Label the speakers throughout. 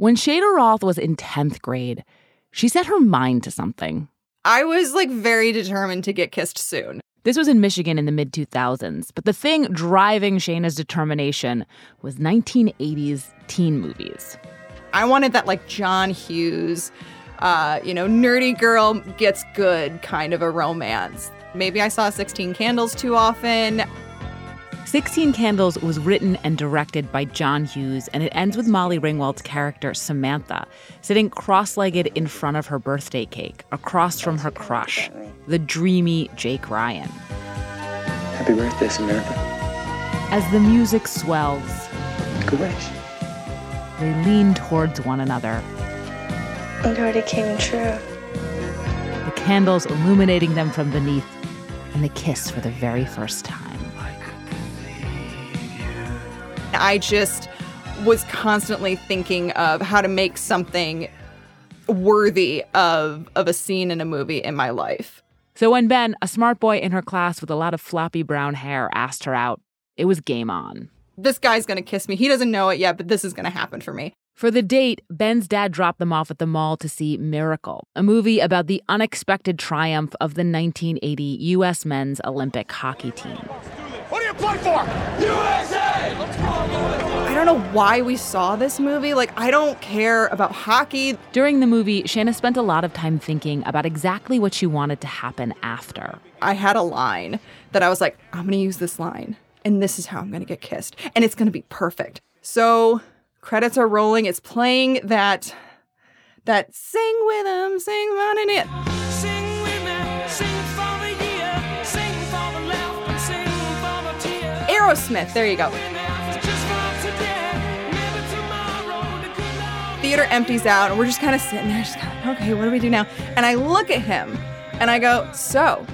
Speaker 1: When Shayna Roth was in 10th grade, she set her mind to something.
Speaker 2: I was like very determined to get kissed soon.
Speaker 1: This was in Michigan in the mid 2000s, but the thing driving Shayna's determination was 1980s teen movies.
Speaker 2: I wanted that like John Hughes, uh, you know, nerdy girl gets good kind of a romance. Maybe I saw 16 Candles too often.
Speaker 1: 16 Candles was written and directed by John Hughes, and it ends with Molly Ringwald's character, Samantha, sitting cross legged in front of her birthday cake, across from her crush, the dreamy Jake Ryan.
Speaker 3: Happy birthday, Samantha.
Speaker 1: As the music swells,
Speaker 3: Good wish.
Speaker 1: they lean towards one another,
Speaker 4: It already came true.
Speaker 1: the candles illuminating them from beneath, and they kiss for the very first time.
Speaker 2: I just was constantly thinking of how to make something worthy of of a scene in a movie in my life.
Speaker 1: So when Ben, a smart boy in her class with a lot of floppy brown hair, asked her out, it was game on.
Speaker 2: This guy's going to kiss me. He doesn't know it yet, but this is going to happen for me.
Speaker 1: For the date, Ben's dad dropped them off at the mall to see Miracle, a movie about the unexpected triumph of the 1980 U.S. men's Olympic hockey team.
Speaker 5: What are you playing for? USA!
Speaker 2: I don't know why we saw this movie. Like I don't care about hockey.
Speaker 1: During the movie, Shayna spent a lot of time thinking about exactly what she wanted to happen after.
Speaker 2: I had a line that I was like, I'm going to use this line and this is how I'm going to get kissed and it's going to be perfect. So, credits are rolling. It's playing that that sing with them, sing on running it.
Speaker 5: Sing with me, sing
Speaker 2: Theater empties out and we're just kind of sitting there just kind of, okay, what do we do now? And I look at him and I go, "So,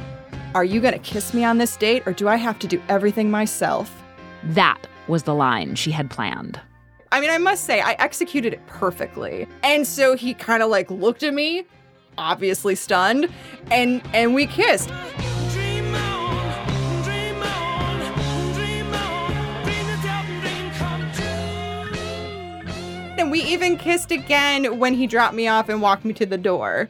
Speaker 2: are you going to kiss me on this date or do I have to do everything myself?"
Speaker 1: That was the line she had planned.
Speaker 2: I mean, I must say, I executed it perfectly. And so he kind of like looked at me, obviously stunned, and and we kissed.
Speaker 5: And
Speaker 2: we even kissed again when he dropped me off and walked me to the door.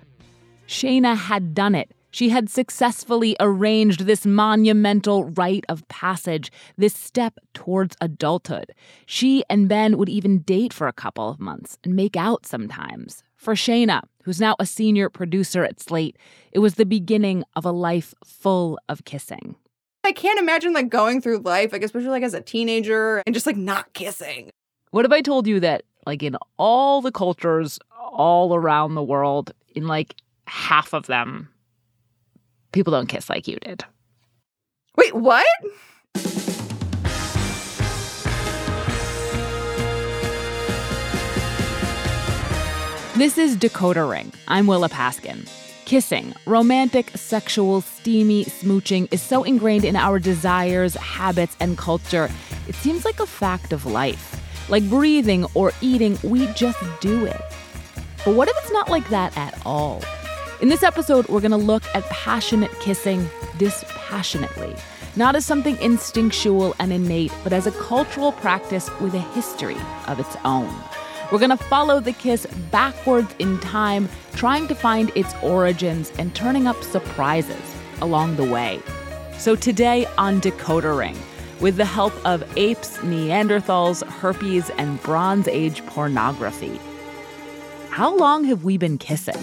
Speaker 1: Shayna had done it. She had successfully arranged this monumental rite of passage, this step towards adulthood. She and Ben would even date for a couple of months and make out sometimes. For Shayna, who's now a senior producer at Slate, it was the beginning of a life full of kissing.
Speaker 2: I can't imagine like going through life, like especially like as a teenager and just like not kissing.
Speaker 1: What if I told you that, like, in all the cultures all around the world, in like half of them, people don't kiss like you did?
Speaker 2: Wait, what?
Speaker 1: This is Decoder Ring. I'm Willa Paskin. Kissing, romantic, sexual, steamy smooching is so ingrained in our desires, habits, and culture, it seems like a fact of life. Like breathing or eating, we just do it. But what if it's not like that at all? In this episode, we're going to look at passionate kissing dispassionately, not as something instinctual and innate, but as a cultural practice with a history of its own. We're going to follow the kiss backwards in time, trying to find its origins and turning up surprises along the way. So today on Decoder Ring, with the help of apes, Neanderthals, herpes, and Bronze Age pornography, how long have we been kissing?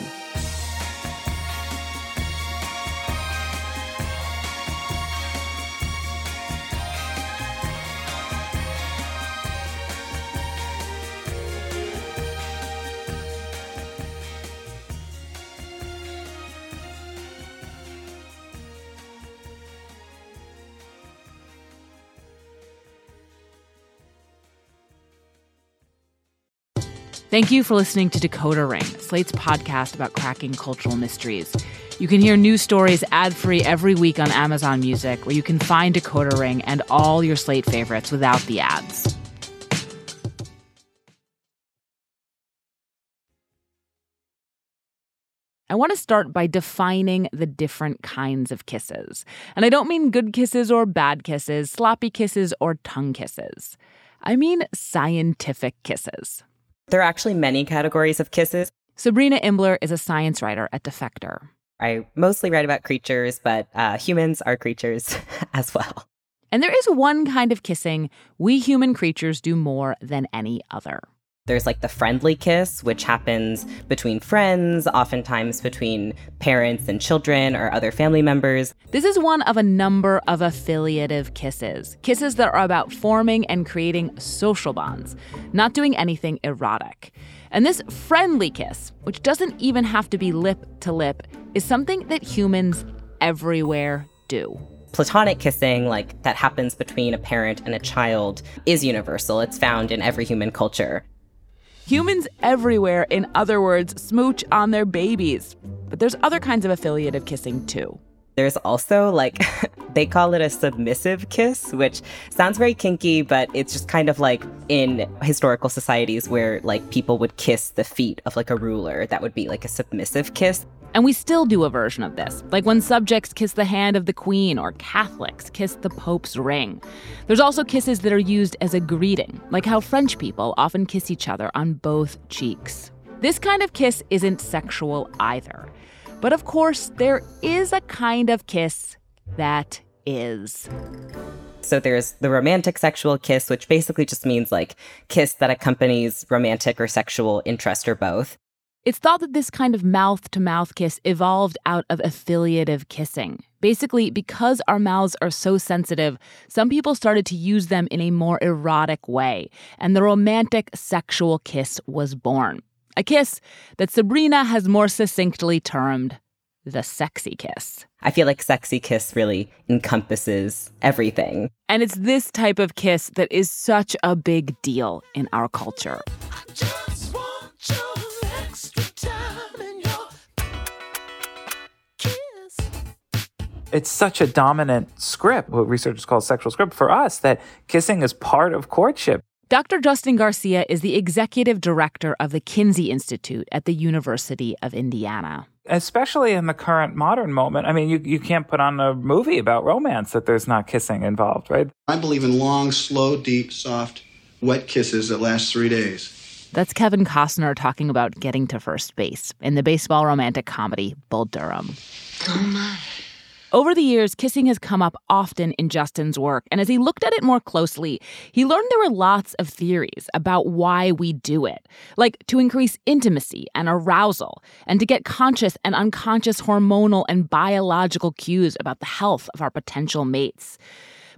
Speaker 1: Thank you for listening to Decoder Ring, Slate's podcast about cracking cultural mysteries. You can hear new stories ad free every week on Amazon Music, where you can find Decoder Ring and all your Slate favorites without the ads. I want to start by defining the different kinds of kisses. And I don't mean good kisses or bad kisses, sloppy kisses or tongue kisses. I mean scientific kisses.
Speaker 6: There are actually many categories of kisses.
Speaker 1: Sabrina Imbler is a science writer at Defector.
Speaker 6: I mostly write about creatures, but uh, humans are creatures as well.
Speaker 1: And there is one kind of kissing we human creatures do more than any other.
Speaker 6: There's like the friendly kiss, which happens between friends, oftentimes between parents and children or other family members.
Speaker 1: This is one of a number of affiliative kisses, kisses that are about forming and creating social bonds, not doing anything erotic. And this friendly kiss, which doesn't even have to be lip to lip, is something that humans everywhere do.
Speaker 6: Platonic kissing, like that happens between a parent and a child, is universal. It's found in every human culture.
Speaker 1: Humans everywhere, in other words, smooch on their babies. But there's other kinds of affiliative kissing too.
Speaker 6: There's also like, they call it a submissive kiss, which sounds very kinky, but it's just kind of like in historical societies where like people would kiss the feet of like a ruler. That would be like a submissive kiss.
Speaker 1: And we still do a version of this, like when subjects kiss the hand of the queen or Catholics kiss the Pope's ring. There's also kisses that are used as a greeting, like how French people often kiss each other on both cheeks. This kind of kiss isn't sexual either. But of course, there is a kind of kiss that is.
Speaker 6: So there's the romantic sexual kiss, which basically just means like kiss that accompanies romantic or sexual interest or both.
Speaker 1: It's thought that this kind of mouth to mouth kiss evolved out of affiliative kissing. Basically, because our mouths are so sensitive, some people started to use them in a more erotic way, and the romantic sexual kiss was born. A kiss that Sabrina has more succinctly termed the sexy kiss.
Speaker 6: I feel like sexy kiss really encompasses everything.
Speaker 1: And it's this type of kiss that is such a big deal in our culture.
Speaker 7: It's such a dominant script, what researchers call sexual script for us, that kissing is part of courtship.
Speaker 1: Dr. Justin Garcia is the executive director of the Kinsey Institute at the University of Indiana.
Speaker 7: Especially in the current modern moment. I mean, you, you can't put on a movie about romance that there's not kissing involved, right?
Speaker 8: I believe in long, slow, deep, soft, wet kisses that last three days.
Speaker 1: That's Kevin Costner talking about getting to first base in the baseball romantic comedy Bull Durham. Oh, Over the years, kissing has come up often in Justin's work, and as he looked at it more closely, he learned there were lots of theories about why we do it, like to increase intimacy and arousal, and to get conscious and unconscious hormonal and biological cues about the health of our potential mates.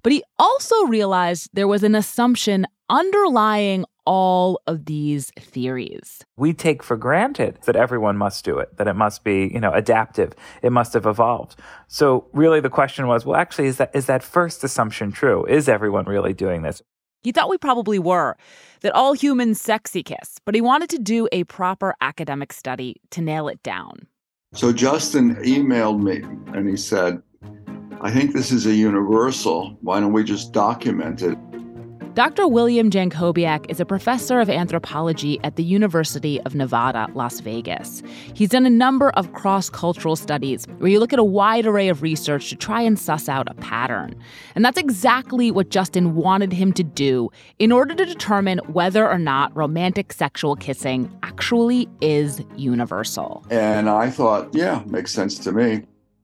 Speaker 1: But he also realized there was an assumption underlying all of these theories.
Speaker 7: We take for granted that everyone must do it, that it must be, you know, adaptive. It must have evolved. So really the question was, well, actually, is that, is that first assumption true? Is everyone really doing this?
Speaker 1: He thought we probably were, that all humans sexy kiss, but he wanted to do a proper academic study to nail it down.
Speaker 9: So Justin emailed me and he said, I think this is a universal. Why don't we just document it?
Speaker 1: Dr. William Jankowiak is a professor of anthropology at the University of Nevada, Las Vegas. He's done a number of cross cultural studies where you look at a wide array of research to try and suss out a pattern. And that's exactly what Justin wanted him to do in order to determine whether or not romantic sexual kissing actually is universal.
Speaker 9: And I thought, yeah, makes sense to me.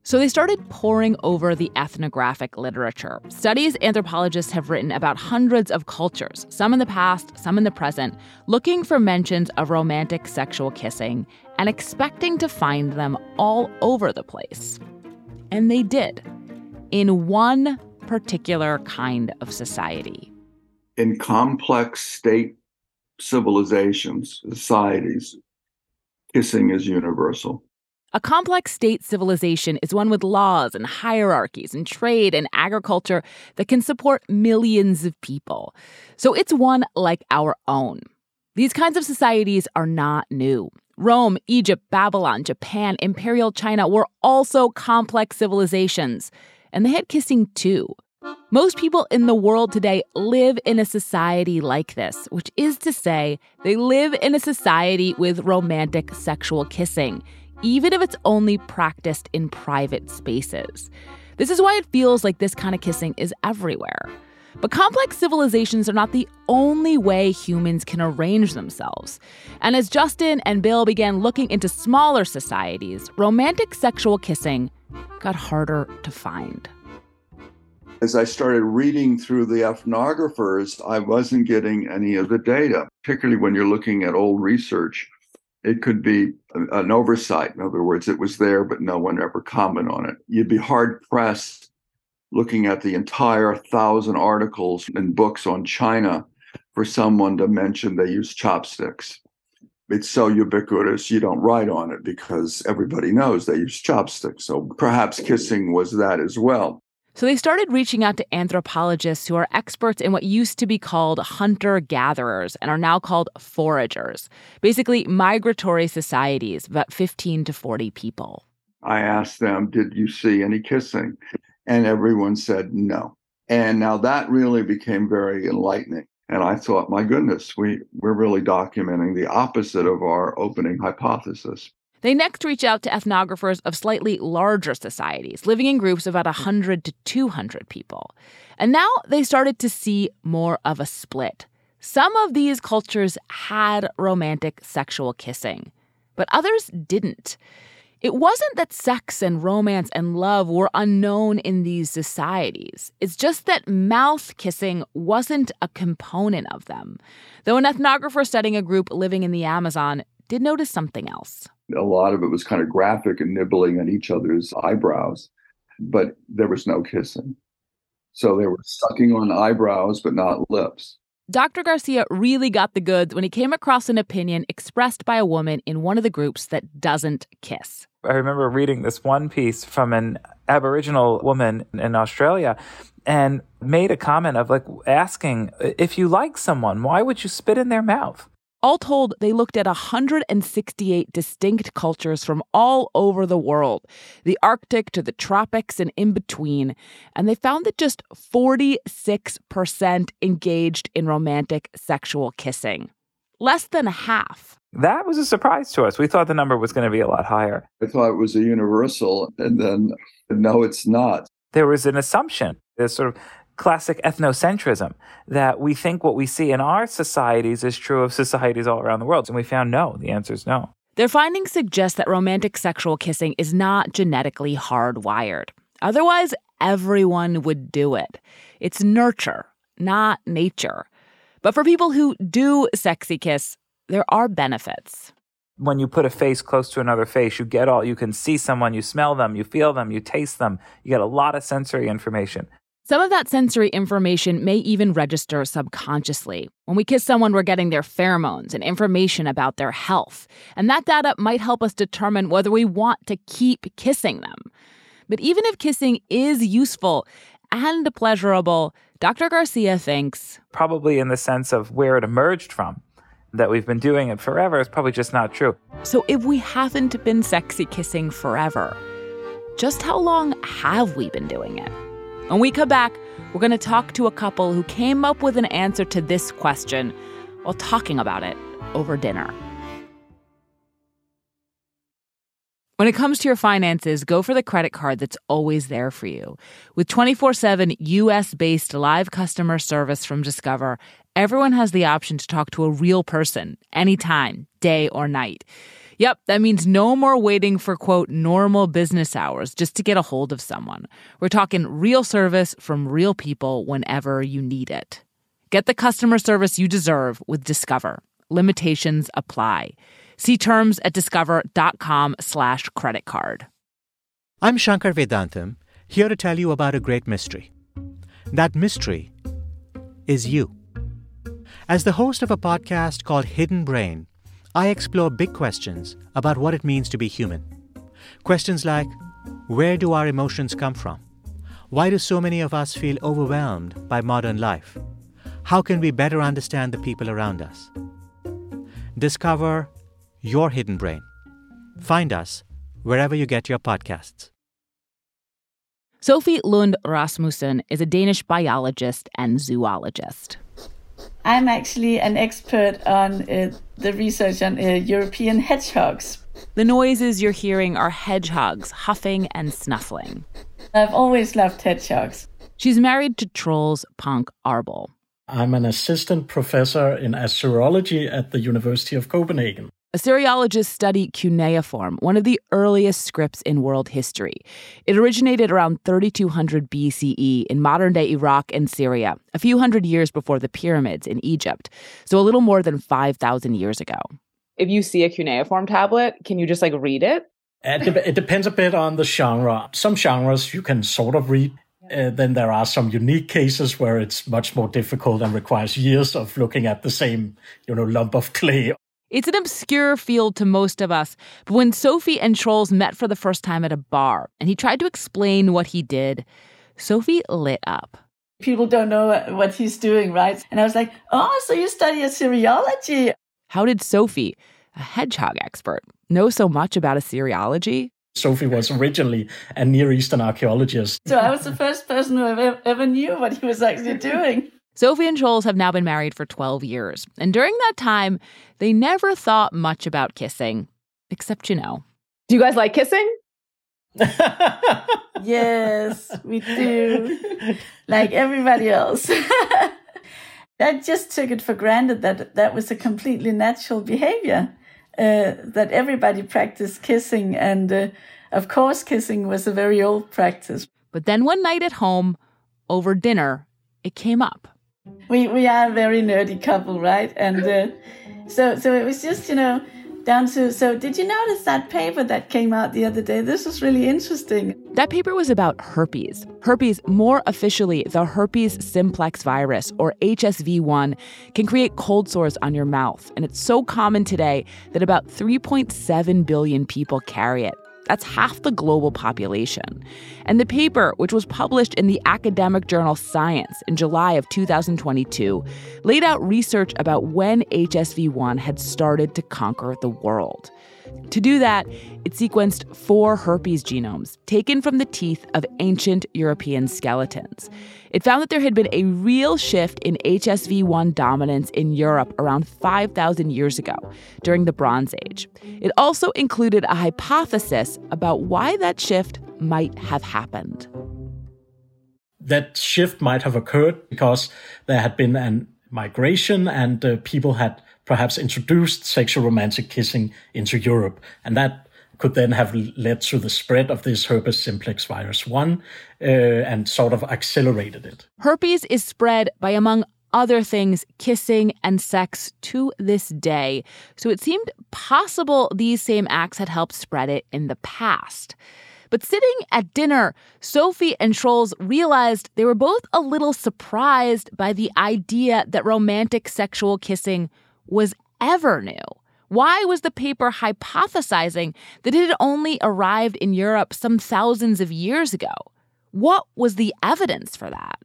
Speaker 1: So they started poring over the ethnographic literature. Studies anthropologists have written about hundreds of cultures, some in the past, some in the present, looking for mentions of romantic sexual kissing and expecting to find them all over the place. And they did, in one particular kind of society.
Speaker 9: In complex state civilizations, societies, kissing is universal.
Speaker 1: A complex state civilization is one with laws and hierarchies and trade and agriculture that can support millions of people. So it's one like our own. These kinds of societies are not new. Rome, Egypt, Babylon, Japan, Imperial China were also complex civilizations, and they had kissing too. Most people in the world today live in a society like this, which is to say, they live in a society with romantic sexual kissing even if it's only practiced in private spaces. This is why it feels like this kind of kissing is everywhere. But complex civilizations are not the only way humans can arrange themselves. And as Justin and Bill began looking into smaller societies, romantic sexual kissing got harder to find.
Speaker 9: As I started reading through the ethnographers, I wasn't getting any of the data, particularly when you're looking at old research. It could be an oversight. In other words, it was there, but no one ever commented on it. You'd be hard pressed looking at the entire thousand articles and books on China for someone to mention they use chopsticks. It's so ubiquitous, you don't write on it because everybody knows they use chopsticks. So perhaps kissing was that as well.
Speaker 1: So they started reaching out to anthropologists who are experts in what used to be called hunter gatherers and are now called foragers, basically migratory societies, about 15 to 40 people.
Speaker 9: I asked them, Did you see any kissing? And everyone said no. And now that really became very enlightening. And I thought, my goodness, we, we're really documenting the opposite of our opening hypothesis.
Speaker 1: They next reach out to ethnographers of slightly larger societies, living in groups of about 100 to 200 people. And now they started to see more of a split. Some of these cultures had romantic sexual kissing, but others didn't. It wasn't that sex and romance and love were unknown in these societies. It's just that mouth kissing wasn't a component of them. Though an ethnographer studying a group living in the Amazon did notice something else.
Speaker 9: A lot of it was kind of graphic and nibbling at each other's eyebrows, but there was no kissing. So they were sucking on eyebrows, but not lips.
Speaker 1: Dr. Garcia really got the goods when he came across an opinion expressed by a woman in one of the groups that doesn't kiss.
Speaker 7: I remember reading this one piece from an Aboriginal woman in Australia and made a comment of like asking if you like someone, why would you spit in their mouth?
Speaker 1: All told, they looked at 168 distinct cultures from all over the world, the Arctic to the tropics and in between, and they found that just 46% engaged in romantic sexual kissing. Less than half.
Speaker 7: That was a surprise to us. We thought the number was going to be a lot higher.
Speaker 9: I thought it was a universal, and then no, it's not.
Speaker 7: There was an assumption, this sort of classic ethnocentrism, that we think what we see in our societies is true of societies all around the world. And we found no, the answer is no.
Speaker 1: Their findings suggest that romantic sexual kissing is not genetically hardwired. Otherwise, everyone would do it. It's nurture, not nature. But for people who do sexy kiss, there are benefits.
Speaker 7: When you put a face close to another face, you get all, you can see someone, you smell them, you feel them, you taste them. You get a lot of sensory information.
Speaker 1: Some of that sensory information may even register subconsciously. When we kiss someone, we're getting their pheromones and information about their health. And that data might help us determine whether we want to keep kissing them. But even if kissing is useful and pleasurable, Dr. Garcia thinks
Speaker 7: Probably in the sense of where it emerged from, that we've been doing it forever is probably just not true.
Speaker 1: so if we haven't been sexy kissing forever, just how long have we been doing it? When we come back, we're going to talk to a couple who came up with an answer to this question while talking about it over dinner. When it comes to your finances, go for the credit card that's always there for you. With 24 7 US based live customer service from Discover, everyone has the option to talk to a real person anytime, day or night. Yep, that means no more waiting for quote normal business hours just to get a hold of someone. We're talking real service from real people whenever you need it. Get the customer service you deserve with Discover. Limitations apply. See terms at discover.com slash credit card.
Speaker 10: I'm Shankar Vedantam, here to tell you about a great mystery. That mystery is you. As the host of a podcast called Hidden Brain, I explore big questions about what it means to be human. Questions like where do our emotions come from? Why do so many of us feel overwhelmed by modern life? How can we better understand the people around us? Discover your hidden brain. Find us wherever you get your podcasts.
Speaker 1: Sophie Lund Rasmussen is a Danish biologist and zoologist.
Speaker 11: I'm actually an expert on uh, the research on uh, European hedgehogs.
Speaker 1: The noises you're hearing are hedgehogs huffing and snuffling.
Speaker 11: I've always loved hedgehogs.
Speaker 1: She's married to Troels Pank Arbøll.
Speaker 12: I'm an assistant professor in Assyriology at the University of Copenhagen.
Speaker 1: Assyriologists study cuneiform, one of the earliest scripts in world history. It originated around 3200 BCE in modern day Iraq and Syria, a few hundred years before the pyramids in Egypt, so a little more than 5,000 years ago. If you see a cuneiform tablet, can you just like read it?
Speaker 12: It, de- it depends a bit on the genre. Some genres you can sort of read. Uh, then there are some unique cases where it's much more difficult and requires years of looking at the same, you know, lump of clay
Speaker 1: it's an obscure field to most of us, but when Sophie and Troels met for the first time at a bar and he tried to explain what he did, Sophie lit up.
Speaker 11: People don't know what he's doing, right? And I was like, oh, so you study Assyriology.
Speaker 1: How did Sophie, a hedgehog expert, know so much about Assyriology?
Speaker 12: Sophie was originally a Near Eastern archaeologist.
Speaker 11: So I was the first person who ever, ever knew what he was actually doing.
Speaker 1: Sophie and Troels have now been married for 12 years, and during that time, they never thought much about kissing, except, you know. Do you guys like kissing?
Speaker 11: yes, we do. Like everybody else. I just took it for granted that that was a completely natural behavior, uh, that everybody practiced kissing. And uh, of course, kissing was a very old practice.
Speaker 1: But then one night at home, over dinner, it came up
Speaker 11: we we are a very nerdy couple, right? And uh, so so it was just you know down to so did you notice that paper that came out the other day? This was really interesting.
Speaker 1: That paper was about herpes. Herpes more officially the herpes simplex virus or hsv1 can create cold sores on your mouth. And it's so common today that about 3.7 billion people carry it that's half the global population. And the paper, which was published in the academic journal Science in July of 2022, laid out research about when HSV 1 had started to conquer the world. To do that, it sequenced four herpes genomes taken from the teeth of ancient European skeletons. It found that there had been a real shift in HSV 1 dominance in Europe around 5,000 years ago during the Bronze Age. It also included a hypothesis about why that shift might have happened.
Speaker 12: That shift might have occurred because there had been a migration and uh, people had perhaps introduced sexual romantic kissing into Europe. And that could then have led to the spread of this herpes simplex virus 1 uh, and sort of accelerated it.
Speaker 1: Herpes is spread by, among other things, kissing and sex to this day. So it seemed possible these same acts had helped spread it in the past. But sitting at dinner, Sophie and Troels realized they were both a little surprised by the idea that romantic sexual kissing was ever new. Why was the paper hypothesizing that it had only arrived in Europe some thousands of years ago? What was the evidence for that?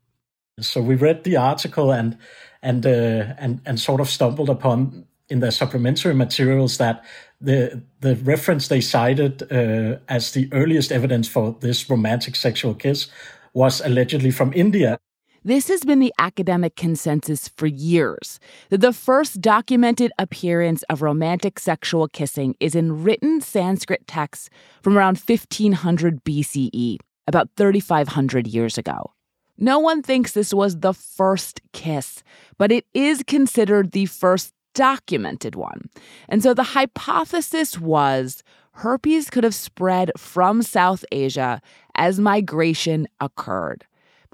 Speaker 12: So we read the article and and uh, and and sort of stumbled upon in the supplementary materials that the the reference they cited uh, as the earliest evidence for this romantic sexual kiss was allegedly from India.
Speaker 1: This has been the academic consensus for years that the first documented appearance of romantic sexual kissing is in written Sanskrit texts from around 1500 BCE, about 3,500 years ago. No one thinks this was the first kiss, but it is considered the first documented one. And so the hypothesis was herpes could have spread from South Asia as migration occurred.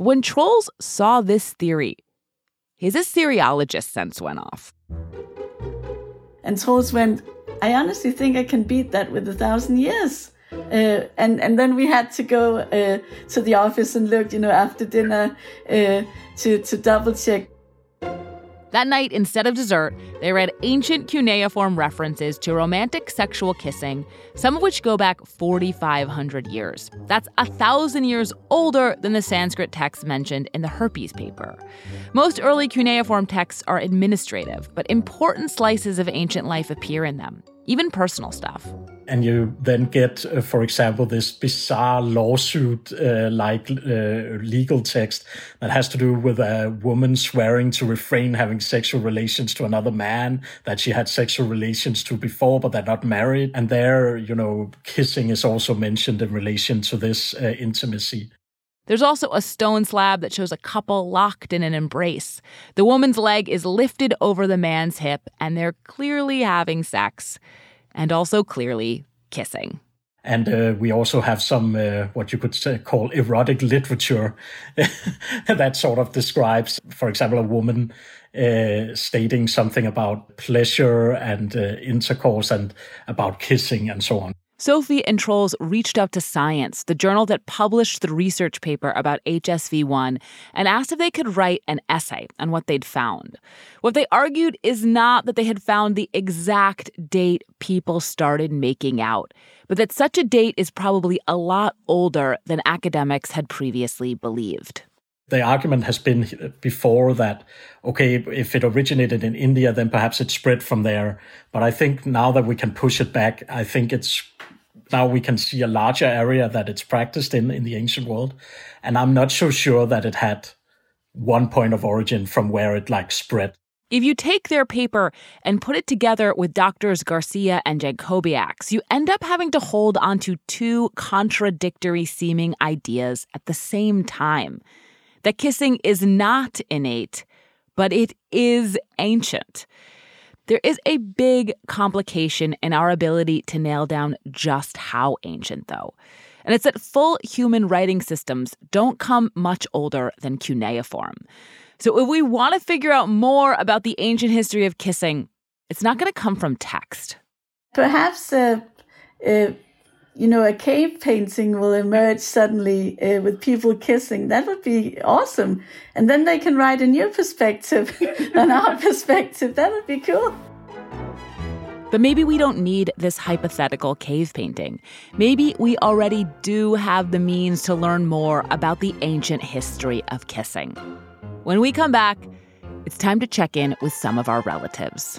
Speaker 1: But when Troels saw this theory, his Assyriologist sense went off.
Speaker 11: And Troels went, I honestly think I can beat that with a thousand years. Uh, and and then we had to go uh, to the office and look, you know, after dinner uh, to to double check
Speaker 1: that night, instead of dessert, they read ancient cuneiform references to romantic sexual kissing, some of which go back 4,500 years. That's a thousand years older than the Sanskrit texts mentioned in the herpes paper. Most early cuneiform texts are administrative, but important slices of ancient life appear in them even personal stuff.
Speaker 12: And you then get, uh, for example, this bizarre lawsuit uh, like uh, legal text that has to do with a woman swearing to refrain having sexual relations to another man that she had sexual relations to before, but they're not married. And there, you know, kissing is also mentioned in relation to this uh, intimacy.
Speaker 1: There's also a stone slab that shows a couple locked in an embrace. The woman's leg is lifted over the man's hip, and they're clearly having sex, and also clearly kissing.
Speaker 12: And uh, we also have some, uh, what you could say, call erotic literature that sort of describes, for example, a woman uh, stating something about pleasure and uh, intercourse and about kissing and so on.
Speaker 1: Sophie and Troels reached out to Science, the journal that published the research paper about HSV1, and asked if they could write an essay on what they'd found. What they argued is not that they had found the exact date people started making out, but that such a date is probably a lot older than academics had previously believed
Speaker 12: the argument has been before that okay if it originated in india then perhaps it spread from there. But i think now that we can push it back i think it's now we can see a larger area that it's practiced in in the ancient world. And i'm not so sure that it had one point of origin from where it like spread.
Speaker 1: If you take their paper and put it together with doctors Garcia and Jankowiak's, you end up having to hold onto two contradictory seeming ideas at the same time that kissing is not innate, but it is ancient. There is a big complication in our ability to nail down just how ancient, though. And it's that full human writing systems don't come much older than cuneiform. So if we want to figure out more about the ancient history of kissing, it's not going to come from text.
Speaker 11: Perhaps uh, uh, you know, a cave painting will emerge suddenly uh, with people kissing. That would be awesome. And then they can write a new perspective on our perspective. That would be cool.
Speaker 1: But maybe we don't need this hypothetical cave painting. Maybe we already do have the means to learn more about the ancient history of kissing. When we come back, it's time to check in with some of our relatives.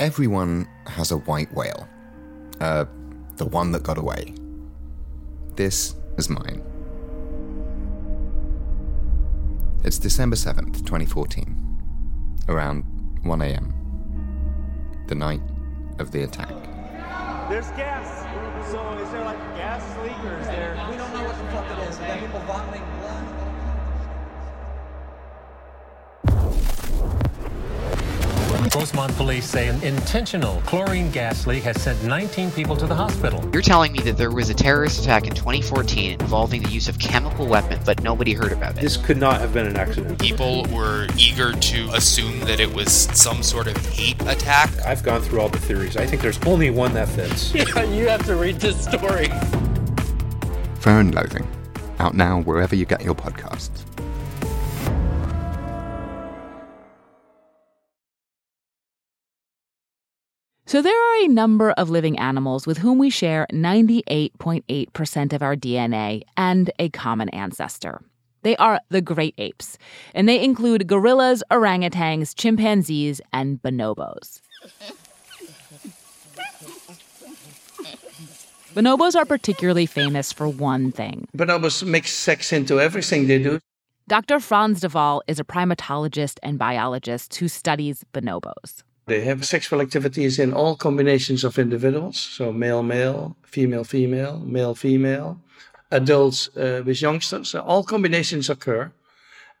Speaker 13: Everyone has a white whale. Uh, the one that got away. This is mine. It's December 7th, 2014, around 1 am, the night of the attack.
Speaker 14: There's gas. So is there like a gas leak or is there? We don't know what the fuck it is. We got people vomiting
Speaker 15: Rosemont police say an intentional chlorine gas leak has sent 19 people to the hospital.
Speaker 16: You're telling me that there was a terrorist attack in 2014 involving the use of chemical weapons, but nobody heard about it.
Speaker 17: This could not have been an accident.
Speaker 18: People were eager to assume that it was some sort of hate attack.
Speaker 17: I've gone through all the theories. I think there's only one that fits.
Speaker 15: Yeah, you have to read this story.
Speaker 13: Fear and Loathing, out now wherever you get your podcasts.
Speaker 1: So, there are a number of living animals with whom we share 98.8% of our DNA and a common ancestor. They are the great apes, and they include gorillas, orangutans, chimpanzees, and bonobos. Bonobos are particularly famous for one thing.
Speaker 19: Bonobos mix sex into everything they do.
Speaker 1: Dr. Frans de Waal is a primatologist and biologist who studies bonobos.
Speaker 19: They have sexual activities in all combinations of individuals, so male male, female female, male female, adults uh, with youngsters. So all combinations occur,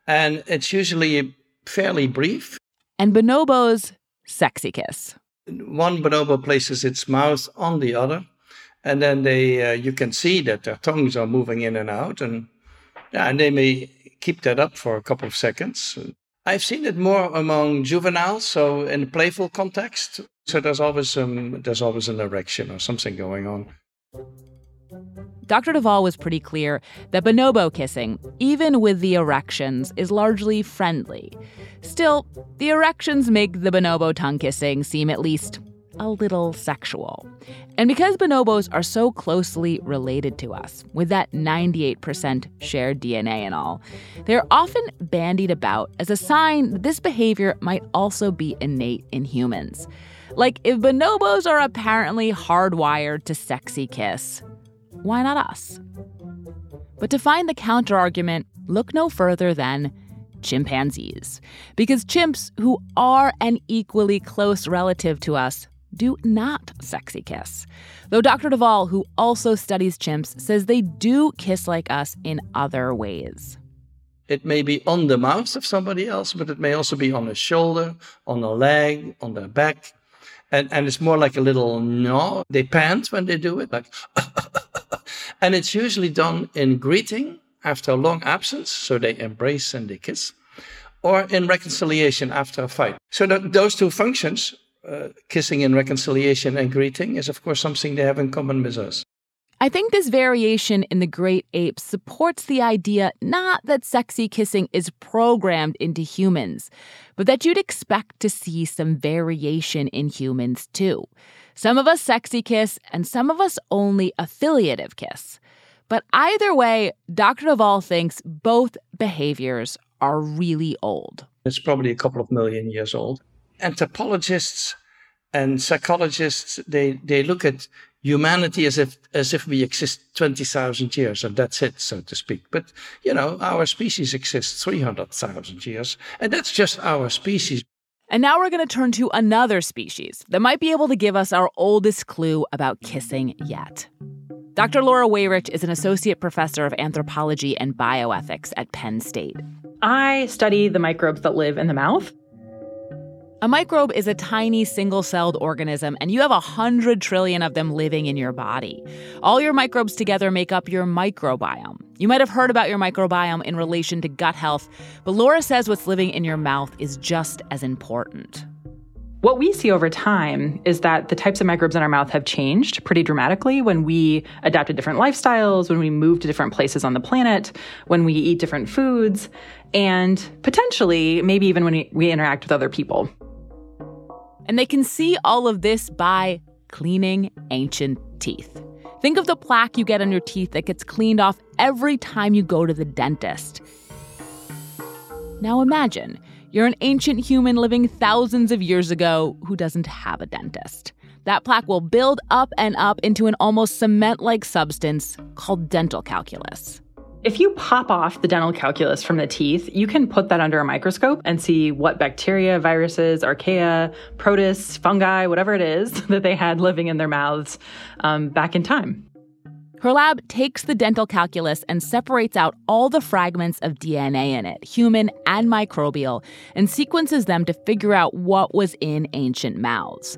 Speaker 19: and it's usually fairly brief.
Speaker 1: And bonobos sexy kiss.
Speaker 19: One bonobo places its mouth on the other, and then they uh, you can see that their tongues are moving in and out, and yeah, and they may keep that up for a couple of seconds. I've seen it more among juveniles, so in a playful context. So there's always um, there's always an erection or something going on.
Speaker 1: Dr. de Waal was pretty clear that bonobo kissing, even with the erections, is largely friendly. Still, the erections make the bonobo tongue kissing seem at least a little sexual. And because bonobos are so closely related to us, with that 98% shared DNA and all, they're often bandied about as a sign that this behavior might also be innate in humans. Like, if bonobos are apparently hardwired to sexy kiss, why not us? But to find the counterargument, look no further than chimpanzees. Because chimps, who are an equally close relative to us, do not sexy kiss. Though Dr. de Waal, who also studies chimps, says they do kiss like us in other ways.
Speaker 19: It may be on the mouth of somebody else, but it may also be on the shoulder, on the leg, on the back. And, and it's more like a little gnaw. They pant when they do it, like, and it's usually done in greeting after a long absence, so they embrace and they kiss, or in reconciliation after a fight. So those two functions, uh, kissing in reconciliation and greeting, is of course something they have in common with us.
Speaker 1: I think this variation in the great apes supports the idea not that sexy kissing is programmed into humans, but that you'd expect to see some variation in humans too. Some of us sexy kiss, and some of us only affiliative kiss. But either way, Dr. de Waal thinks both behaviors are really old.
Speaker 19: It's probably a couple of million years old. Anthropologists and psychologists, they, they look at humanity as if as if we exist 20,000 years and that's it, so to speak. But, you know, our species exists 300,000 years, and that's just our species.
Speaker 1: And now we're going to turn to another species that might be able to give us our oldest clue about kissing yet. Dr. Laura Weyrich is an associate professor of anthropology and bioethics at Penn State.
Speaker 20: I study the microbes that live in the mouth.
Speaker 1: A microbe is a tiny single celled organism, and you have a hundred trillion of them living in your body. All your microbes together make up your microbiome. You might have heard about your microbiome in relation to gut health, but Laura says what's living in your mouth is just as important.
Speaker 20: What we see over time is that the types of microbes in our mouth have changed pretty dramatically when we adapted different lifestyles, when we moved to different places on the planet, when we eat different foods, and potentially maybe even when we, we interact with other people.
Speaker 1: And they can see all of this by cleaning ancient teeth. Think of the plaque you get on your teeth that gets cleaned off every time you go to the dentist. Now imagine you're an ancient human living thousands of years ago who doesn't have a dentist. That plaque will build up and up into an almost cement like substance called dental calculus.
Speaker 20: If you pop off the dental calculus from the teeth, you can put that under a microscope and see what bacteria, viruses, archaea, protists, fungi, whatever it is that they had living in their mouths um, back in time.
Speaker 1: Her lab takes the dental calculus and separates out all the fragments of DNA in it, human and microbial, and sequences them to figure out what was in ancient mouths.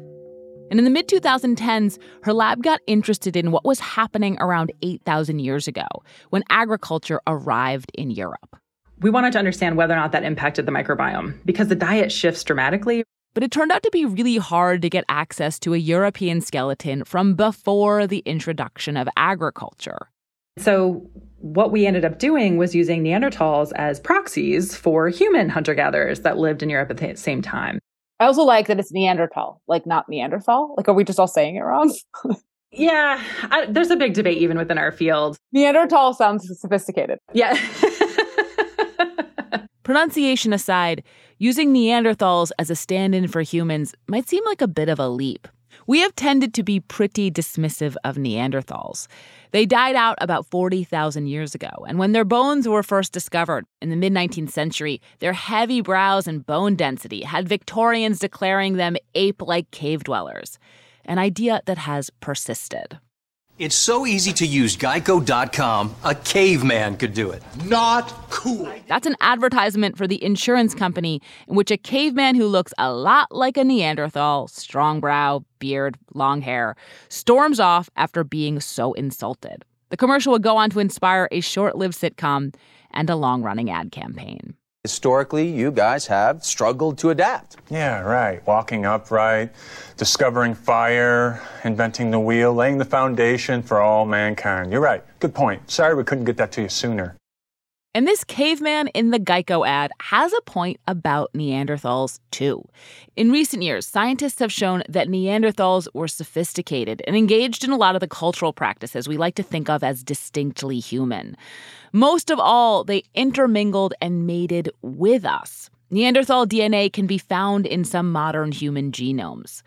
Speaker 1: And in the mid 2010s, her lab got interested in what was happening around 8,000 years ago when agriculture arrived in Europe.
Speaker 20: We wanted to understand whether or not that impacted the microbiome because the diet shifts dramatically.
Speaker 1: But it turned out to be really hard to get access to a European skeleton from before the introduction of agriculture.
Speaker 20: So, what we ended up doing was using Neanderthals as proxies for human hunter gatherers that lived in Europe at the same time.
Speaker 21: I also like that it's Neanderthal, like not Neanderthal. Like, are we just all saying it wrong?
Speaker 20: yeah, I, there's a big debate even within our field.
Speaker 21: Neanderthal sounds sophisticated.
Speaker 20: Yeah.
Speaker 1: Pronunciation aside, using Neanderthals as a stand in for humans might seem like a bit of a leap. We have tended to be pretty dismissive of Neanderthals. They died out about 40,000 years ago, and when their bones were first discovered in the mid 19th century, their heavy brows and bone density had Victorians declaring them ape like cave dwellers, an idea that has persisted.
Speaker 22: It's so easy to use geico.com, a caveman could do it.
Speaker 23: Not cool.
Speaker 1: That's an advertisement for the insurance company in which a caveman who looks a lot like a Neanderthal, strong brow, beard, long hair, storms off after being so insulted. The commercial would go on to inspire a short lived sitcom and a long running ad campaign.
Speaker 24: Historically, you guys have struggled to adapt.
Speaker 25: Yeah, right. Walking upright, discovering fire, inventing the wheel, laying the foundation for all mankind. You're right. Good point. Sorry we couldn't get that to you sooner.
Speaker 1: And this caveman in the Geico ad has a point about Neanderthals, too. In recent years, scientists have shown that Neanderthals were sophisticated and engaged in a lot of the cultural practices we like to think of as distinctly human. Most of all, they intermingled and mated with us. Neanderthal DNA can be found in some modern human genomes.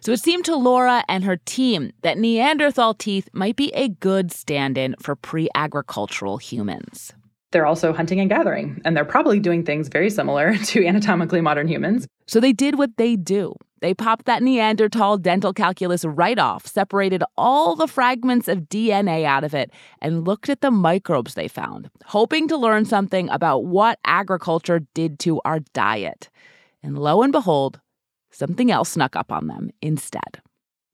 Speaker 1: So it seemed to Laura and her team that Neanderthal teeth might be a good stand in for pre agricultural humans
Speaker 20: they're also hunting and gathering, and they're probably doing things very similar to anatomically modern humans.
Speaker 1: So they did what they do. They popped that Neanderthal dental calculus right off, separated all the fragments of DNA out of it, and looked at the microbes they found, hoping to learn something about what agriculture did to our diet. And lo and behold, something else snuck up on them instead.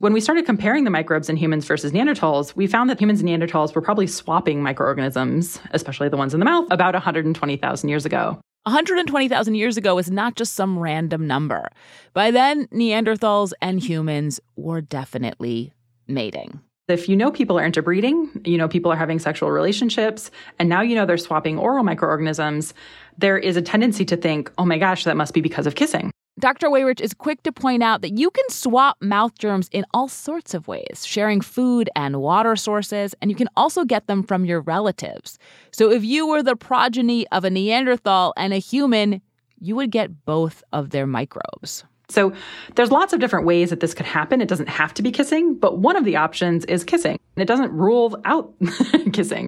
Speaker 20: When we started comparing the microbes in humans versus Neanderthals, we found that humans and Neanderthals were probably swapping microorganisms, especially the ones in the mouth, about 120,000 years ago.
Speaker 1: 120,000 years ago is not just some random number. By then, Neanderthals and humans were definitely mating.
Speaker 20: If you know people are interbreeding, you know people are having sexual relationships, and now you know they're swapping oral microorganisms, there is a tendency to think, oh my gosh, that must be because of kissing.
Speaker 1: Dr. Weyrich is quick to point out that you can swap mouth germs in all sorts of ways, sharing food and water sources, and you can also get them from your relatives. So if you were the progeny of a Neanderthal and a human, you would get both of their microbes.
Speaker 20: So there's lots of different ways that this could happen. It doesn't have to be kissing, but one of the options is kissing. And it doesn't rule out kissing.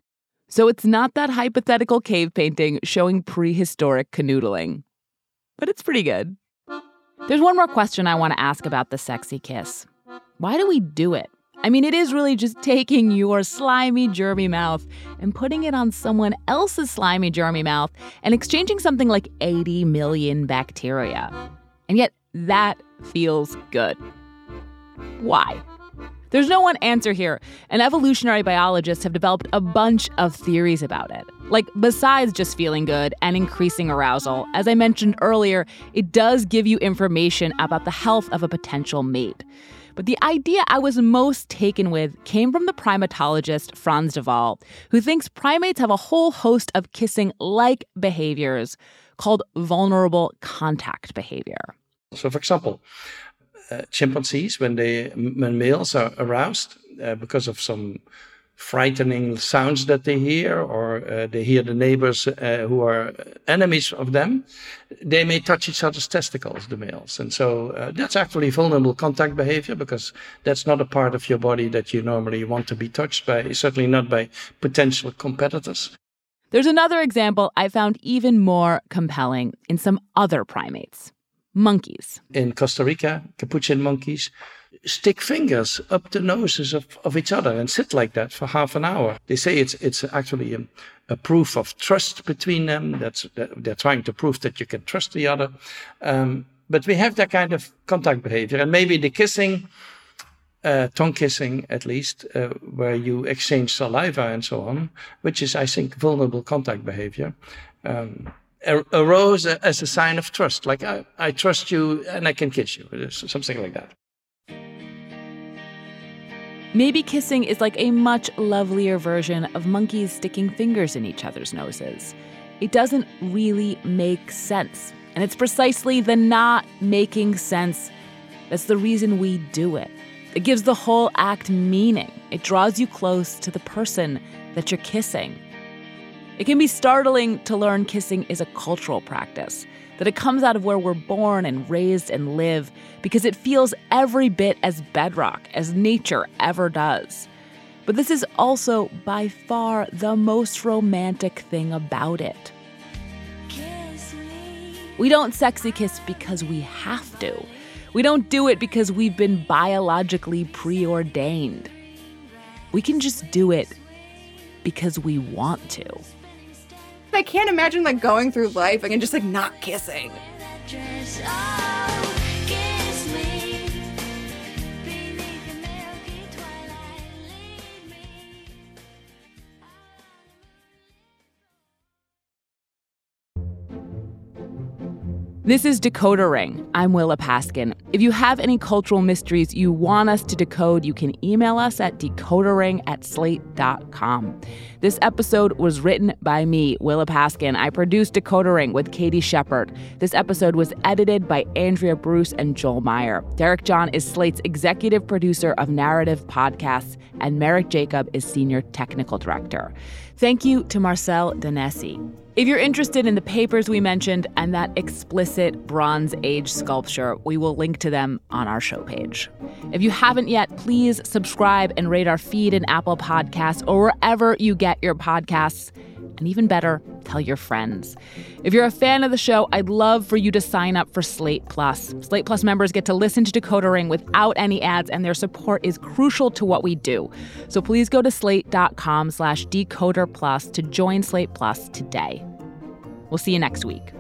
Speaker 1: So it's not that hypothetical cave painting showing prehistoric canoodling. But it's pretty good. There's one more question I want to ask about the sexy kiss. Why do we do it? I mean, it is really just taking your slimy, germy mouth and putting it on someone else's slimy, germy mouth and exchanging something like 80 million bacteria. And yet, that feels good. Why? There's no one answer here, and evolutionary biologists have developed a bunch of theories about it. Like, besides just feeling good and increasing arousal, as I mentioned earlier, it does give you information about the health of a potential mate. But the idea I was most taken with came from the primatologist Frans de Waal, who thinks primates have a whole host of kissing like behaviors called vulnerable contact behavior.
Speaker 19: So, for example, chimpanzees when they when males are aroused uh, because of some frightening sounds that they hear or uh, they hear the neighbors uh, who are enemies of them they may touch each other's testicles the males. And so uh, that's actually vulnerable contact behavior because that's not a part of your body that you normally want to be touched by certainly not by potential competitors.
Speaker 1: There's another example I found even more compelling in some other primates monkeys.
Speaker 19: In Costa Rica, capuchin monkeys stick fingers up the noses of, of each other and sit like that for half an hour. They say it's it's actually a, a proof of trust between them. That's that they're trying to prove that you can trust the other. Um, but we have that kind of contact behavior, and maybe the kissing. Uh, tongue kissing, at least, uh, where you exchange saliva and so on, which is, I think, vulnerable contact behavior. Um, Er, arose as a sign of trust. Like, I, I trust you and I can kiss you, something like that.
Speaker 1: Maybe kissing is like a much lovelier version of monkeys sticking fingers in each other's noses. It doesn't really make sense. And it's precisely the not making sense that's the reason we do it. It gives the whole act meaning, it draws you close to the person that you're kissing. It can be startling to learn kissing is a cultural practice, that it comes out of where we're born and raised and live, because it feels every bit as bedrock as nature ever does. But this is also by far the most romantic thing about it. We don't sexy kiss because we have to. We don't do it because we've been biologically preordained. We can just do it because we want to.
Speaker 26: I can't imagine like going through life and just like not kissing.
Speaker 1: Oh, This is Decoder Ring. I'm Willa Paskin. If you have any cultural mysteries you want us to decode, you can email us at decodering at slate.com. This episode was written by me, Willa Paskin. I produced Decoder Ring with Katie Shepherd. This episode was edited by Andrea Bruce and Joel Meyer. Derek John is Slate's executive producer of narrative podcasts, and Merritt Jacob is senior technical director. Thank you to Marcel Danesi. If you're interested in the papers we mentioned and that explicit Bronze Age sculpture, we will link to them on our show page. If you haven't yet, please subscribe and rate our feed in Apple Podcasts or wherever you get your podcasts. And even better, tell your friends. If you're a fan of the show, I'd love for you to sign up for Slate Plus. Slate Plus members get to listen to Decoder Ring without any ads, and their support is crucial to what we do. So please go to slate.com slash decoder plus to join Slate Plus today. We'll see you next week.